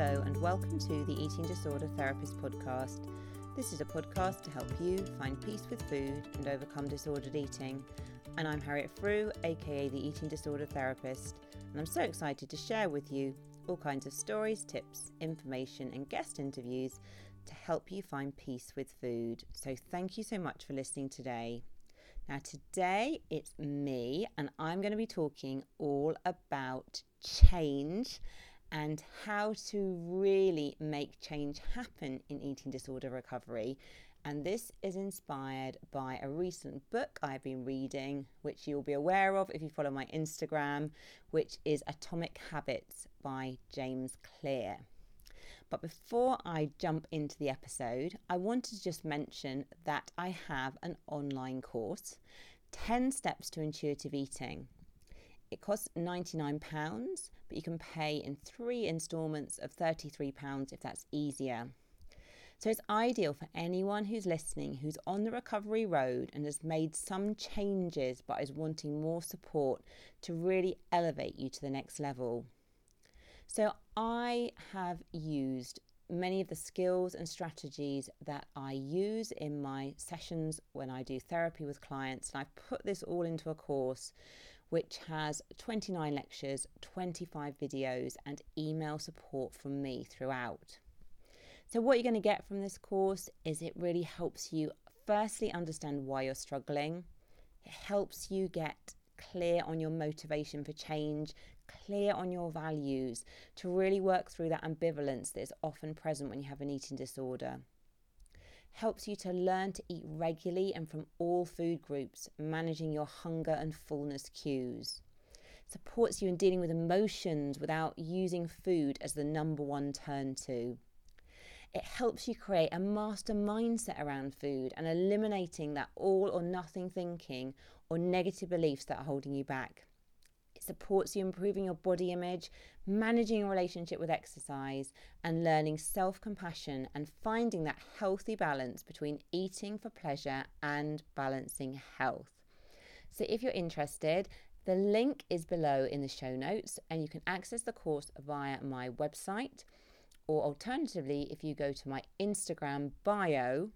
Hello, and welcome to the Eating Disorder Therapist podcast. This is a podcast to help you find peace with food and overcome disordered eating. And I'm Harriet Frew, aka the Eating Disorder Therapist, and I'm so excited to share with you all kinds of stories, tips, information, and guest interviews to help you find peace with food. So, thank you so much for listening today. Now, today it's me, and I'm going to be talking all about change and how to really make change happen in eating disorder recovery. And this is inspired by a recent book I've been reading, which you'll be aware of if you follow my Instagram, which is Atomic Habits by James Clear. But before I jump into the episode, I wanted to just mention that I have an online course 10 Steps to Intuitive Eating. It costs £99, but you can pay in three instalments of £33 if that's easier. So it's ideal for anyone who's listening who's on the recovery road and has made some changes but is wanting more support to really elevate you to the next level. So I have used many of the skills and strategies that I use in my sessions when I do therapy with clients, and I've put this all into a course which has 29 lectures, 25 videos, and email support from me throughout. So, what you're going to get from this course is it really helps you firstly understand why you're struggling, it helps you get clear on your motivation for change, clear on your values, to really work through that ambivalence that is often present when you have an eating disorder helps you to learn to eat regularly and from all food groups, managing your hunger and fullness cues. Supports you in dealing with emotions without using food as the number one turn to. It helps you create a master mindset around food and eliminating that all or nothing thinking or negative beliefs that are holding you back. Supports you improving your body image, managing your relationship with exercise, and learning self compassion and finding that healthy balance between eating for pleasure and balancing health. So, if you're interested, the link is below in the show notes, and you can access the course via my website. Or alternatively, if you go to my Instagram bio,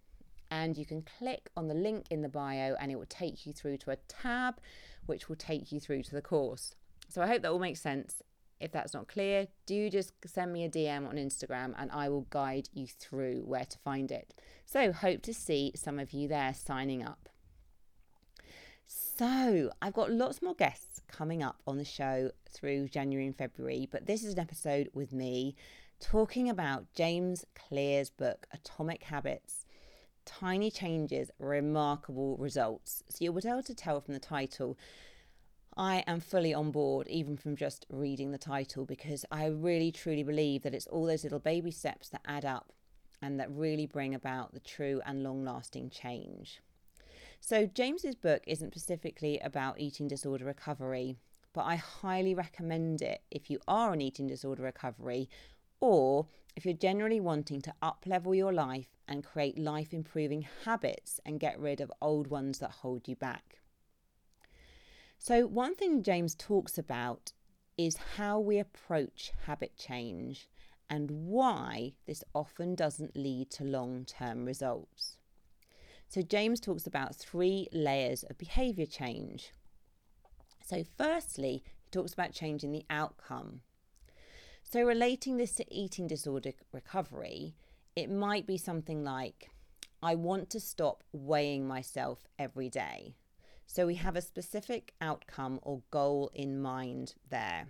and you can click on the link in the bio, and it will take you through to a tab which will take you through to the course. So I hope that all makes sense. If that's not clear, do just send me a DM on Instagram and I will guide you through where to find it. So, hope to see some of you there signing up. So, I've got lots more guests coming up on the show through January and February, but this is an episode with me talking about James Clear's book, Atomic Habits Tiny Changes, Remarkable Results. So, you'll be able to tell from the title I am fully on board, even from just reading the title, because I really truly believe that it's all those little baby steps that add up and that really bring about the true and long lasting change. So, James's book isn't specifically about eating disorder recovery, but I highly recommend it if you are on eating disorder recovery or if you're generally wanting to uplevel your life and create life improving habits and get rid of old ones that hold you back. So, one thing James talks about is how we approach habit change and why this often doesn't lead to long term results. So, James talks about three layers of behaviour change. So, firstly, he talks about changing the outcome. So, relating this to eating disorder recovery, it might be something like I want to stop weighing myself every day. So we have a specific outcome or goal in mind there.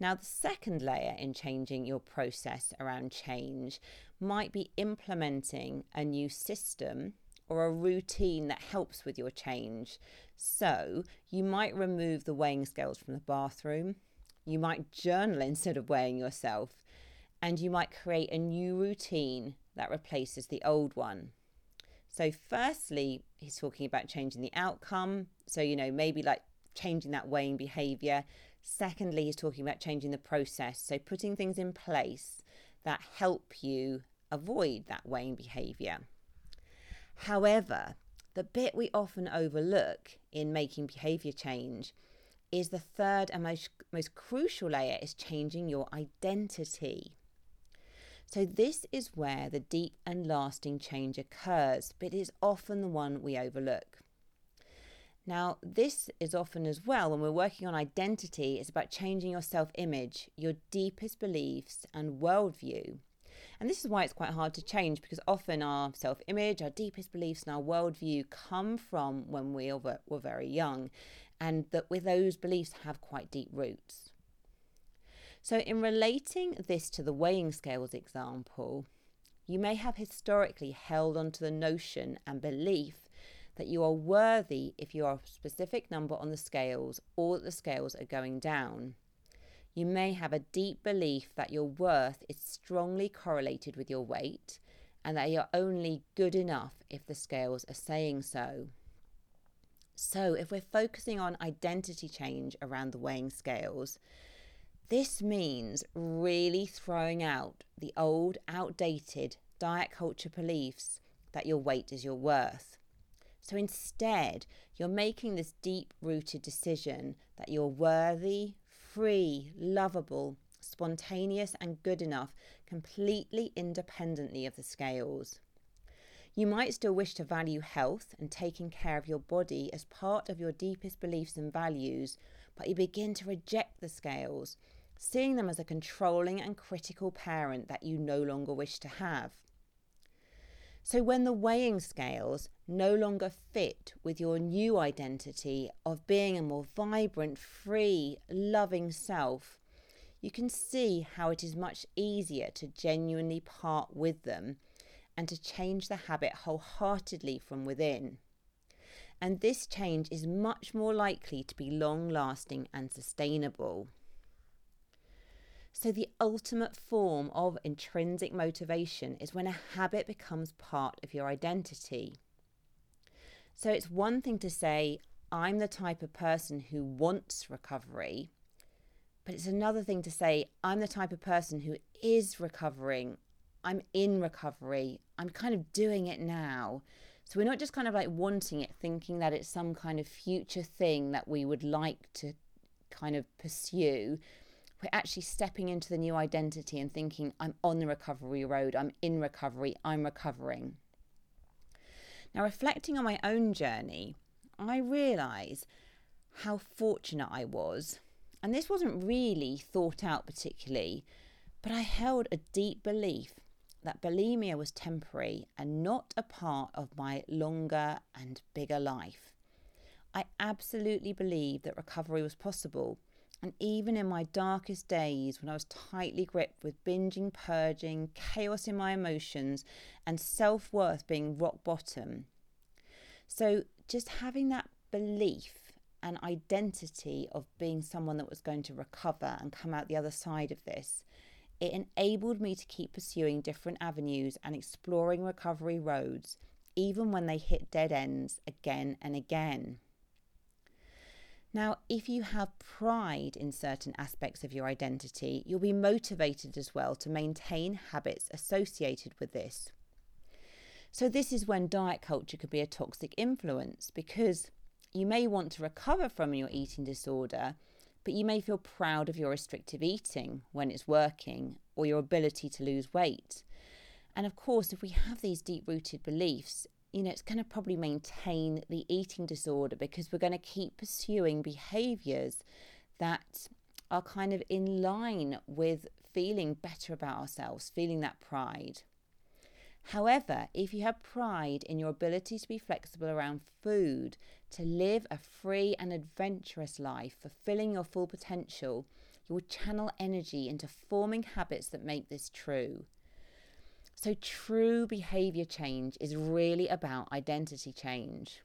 Now, the second layer in changing your process around change might be implementing a new system or a routine that helps with your change. So, you might remove the weighing scales from the bathroom, you might journal instead of weighing yourself, and you might create a new routine that replaces the old one. So, firstly, he's talking about changing the outcome. So, you know, maybe like changing that weighing behavior. Secondly, he's talking about changing the process. So, putting things in place that help you avoid that weighing behavior. However, the bit we often overlook in making behavior change is the third and most, most crucial layer is changing your identity. So, this is where the deep and lasting change occurs, but it is often the one we overlook. Now, this is often as well when we're working on identity, it's about changing your self image, your deepest beliefs and worldview. And this is why it's quite hard to change because often our self image, our deepest beliefs, and our worldview come from when we were very young, and that with those beliefs have quite deep roots. So, in relating this to the weighing scales example, you may have historically held onto the notion and belief that you are worthy if you are a specific number on the scales or that the scales are going down. You may have a deep belief that your worth is strongly correlated with your weight and that you're only good enough if the scales are saying so. So, if we're focusing on identity change around the weighing scales, this means really throwing out the old, outdated diet culture beliefs that your weight is your worth. So instead, you're making this deep rooted decision that you're worthy, free, lovable, spontaneous, and good enough completely independently of the scales. You might still wish to value health and taking care of your body as part of your deepest beliefs and values, but you begin to reject the scales, seeing them as a controlling and critical parent that you no longer wish to have. So, when the weighing scales no longer fit with your new identity of being a more vibrant, free, loving self, you can see how it is much easier to genuinely part with them and to change the habit wholeheartedly from within. And this change is much more likely to be long lasting and sustainable. So, the ultimate form of intrinsic motivation is when a habit becomes part of your identity. So, it's one thing to say, I'm the type of person who wants recovery, but it's another thing to say, I'm the type of person who is recovering. I'm in recovery. I'm kind of doing it now. So we're not just kind of like wanting it, thinking that it's some kind of future thing that we would like to kind of pursue we're actually stepping into the new identity and thinking, I'm on the recovery road, I'm in recovery, I'm recovering. Now, reflecting on my own journey, I realise how fortunate I was. And this wasn't really thought out particularly, but I held a deep belief that bulimia was temporary and not a part of my longer and bigger life. I absolutely believed that recovery was possible and even in my darkest days, when I was tightly gripped with binging, purging, chaos in my emotions, and self worth being rock bottom. So, just having that belief and identity of being someone that was going to recover and come out the other side of this, it enabled me to keep pursuing different avenues and exploring recovery roads, even when they hit dead ends again and again. Now, if you have pride in certain aspects of your identity, you'll be motivated as well to maintain habits associated with this. So, this is when diet culture could be a toxic influence because you may want to recover from your eating disorder, but you may feel proud of your restrictive eating when it's working or your ability to lose weight. And of course, if we have these deep rooted beliefs, you know, it's going to probably maintain the eating disorder because we're going to keep pursuing behaviors that are kind of in line with feeling better about ourselves, feeling that pride. However, if you have pride in your ability to be flexible around food, to live a free and adventurous life, fulfilling your full potential, you will channel energy into forming habits that make this true. So, true behavior change is really about identity change.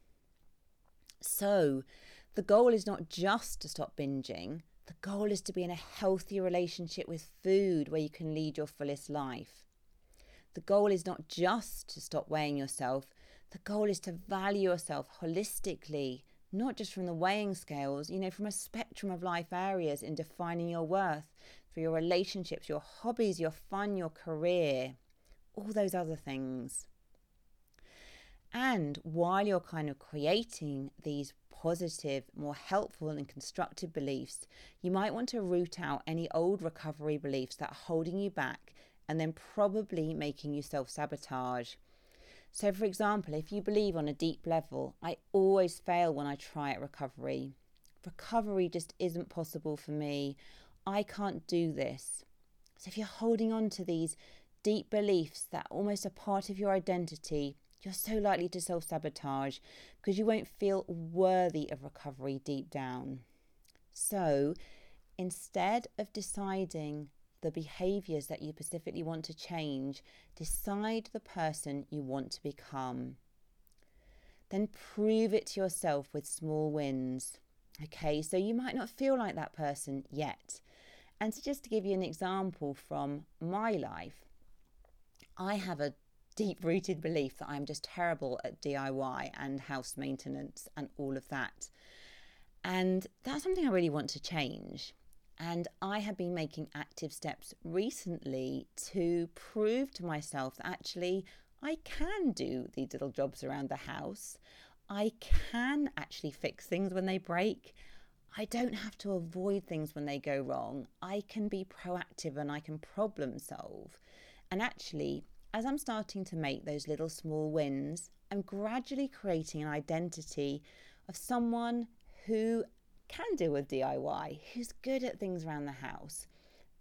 So, the goal is not just to stop binging, the goal is to be in a healthy relationship with food where you can lead your fullest life. The goal is not just to stop weighing yourself, the goal is to value yourself holistically, not just from the weighing scales, you know, from a spectrum of life areas in defining your worth for your relationships, your hobbies, your fun, your career all those other things. And while you're kind of creating these positive, more helpful, and constructive beliefs, you might want to root out any old recovery beliefs that are holding you back and then probably making you self sabotage. So, for example, if you believe on a deep level, I always fail when I try at recovery. Recovery just isn't possible for me. I can't do this. So, if you're holding on to these deep beliefs that are almost a part of your identity, you're so likely to self sabotage because you won't feel worthy of recovery deep down. So, instead of deciding the behaviors that you specifically want to change, decide the person you want to become. Then prove it to yourself with small wins. Okay, so you might not feel like that person yet. And so, just to give you an example from my life, I have a deep rooted belief that I'm just terrible at DIY and house maintenance and all of that. And that's something I really want to change. And I have been making active steps recently to prove to myself that actually I can do these little jobs around the house. I can actually fix things when they break. I don't have to avoid things when they go wrong. I can be proactive and I can problem solve. And actually, as I'm starting to make those little small wins, I'm gradually creating an identity of someone who can deal with DIY, who's good at things around the house.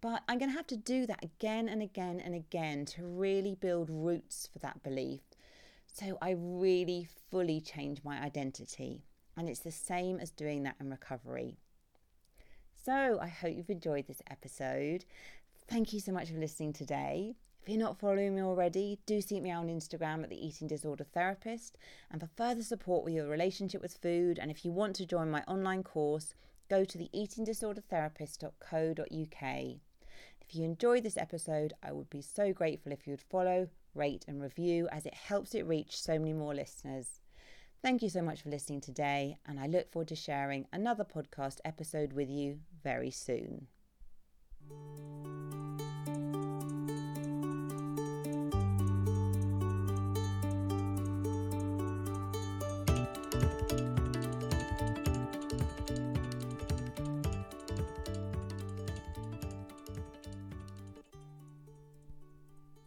But I'm going to have to do that again and again and again to really build roots for that belief. So I really fully change my identity. And it's the same as doing that in recovery. So I hope you've enjoyed this episode. Thank you so much for listening today. If you're not following me already, do seek me out on Instagram at the Eating Disorder Therapist. And for further support with your relationship with food, and if you want to join my online course, go to the eatingdisordertherapist.co.uk. If you enjoyed this episode, I would be so grateful if you would follow, rate, and review as it helps it reach so many more listeners. Thank you so much for listening today, and I look forward to sharing another podcast episode with you very soon.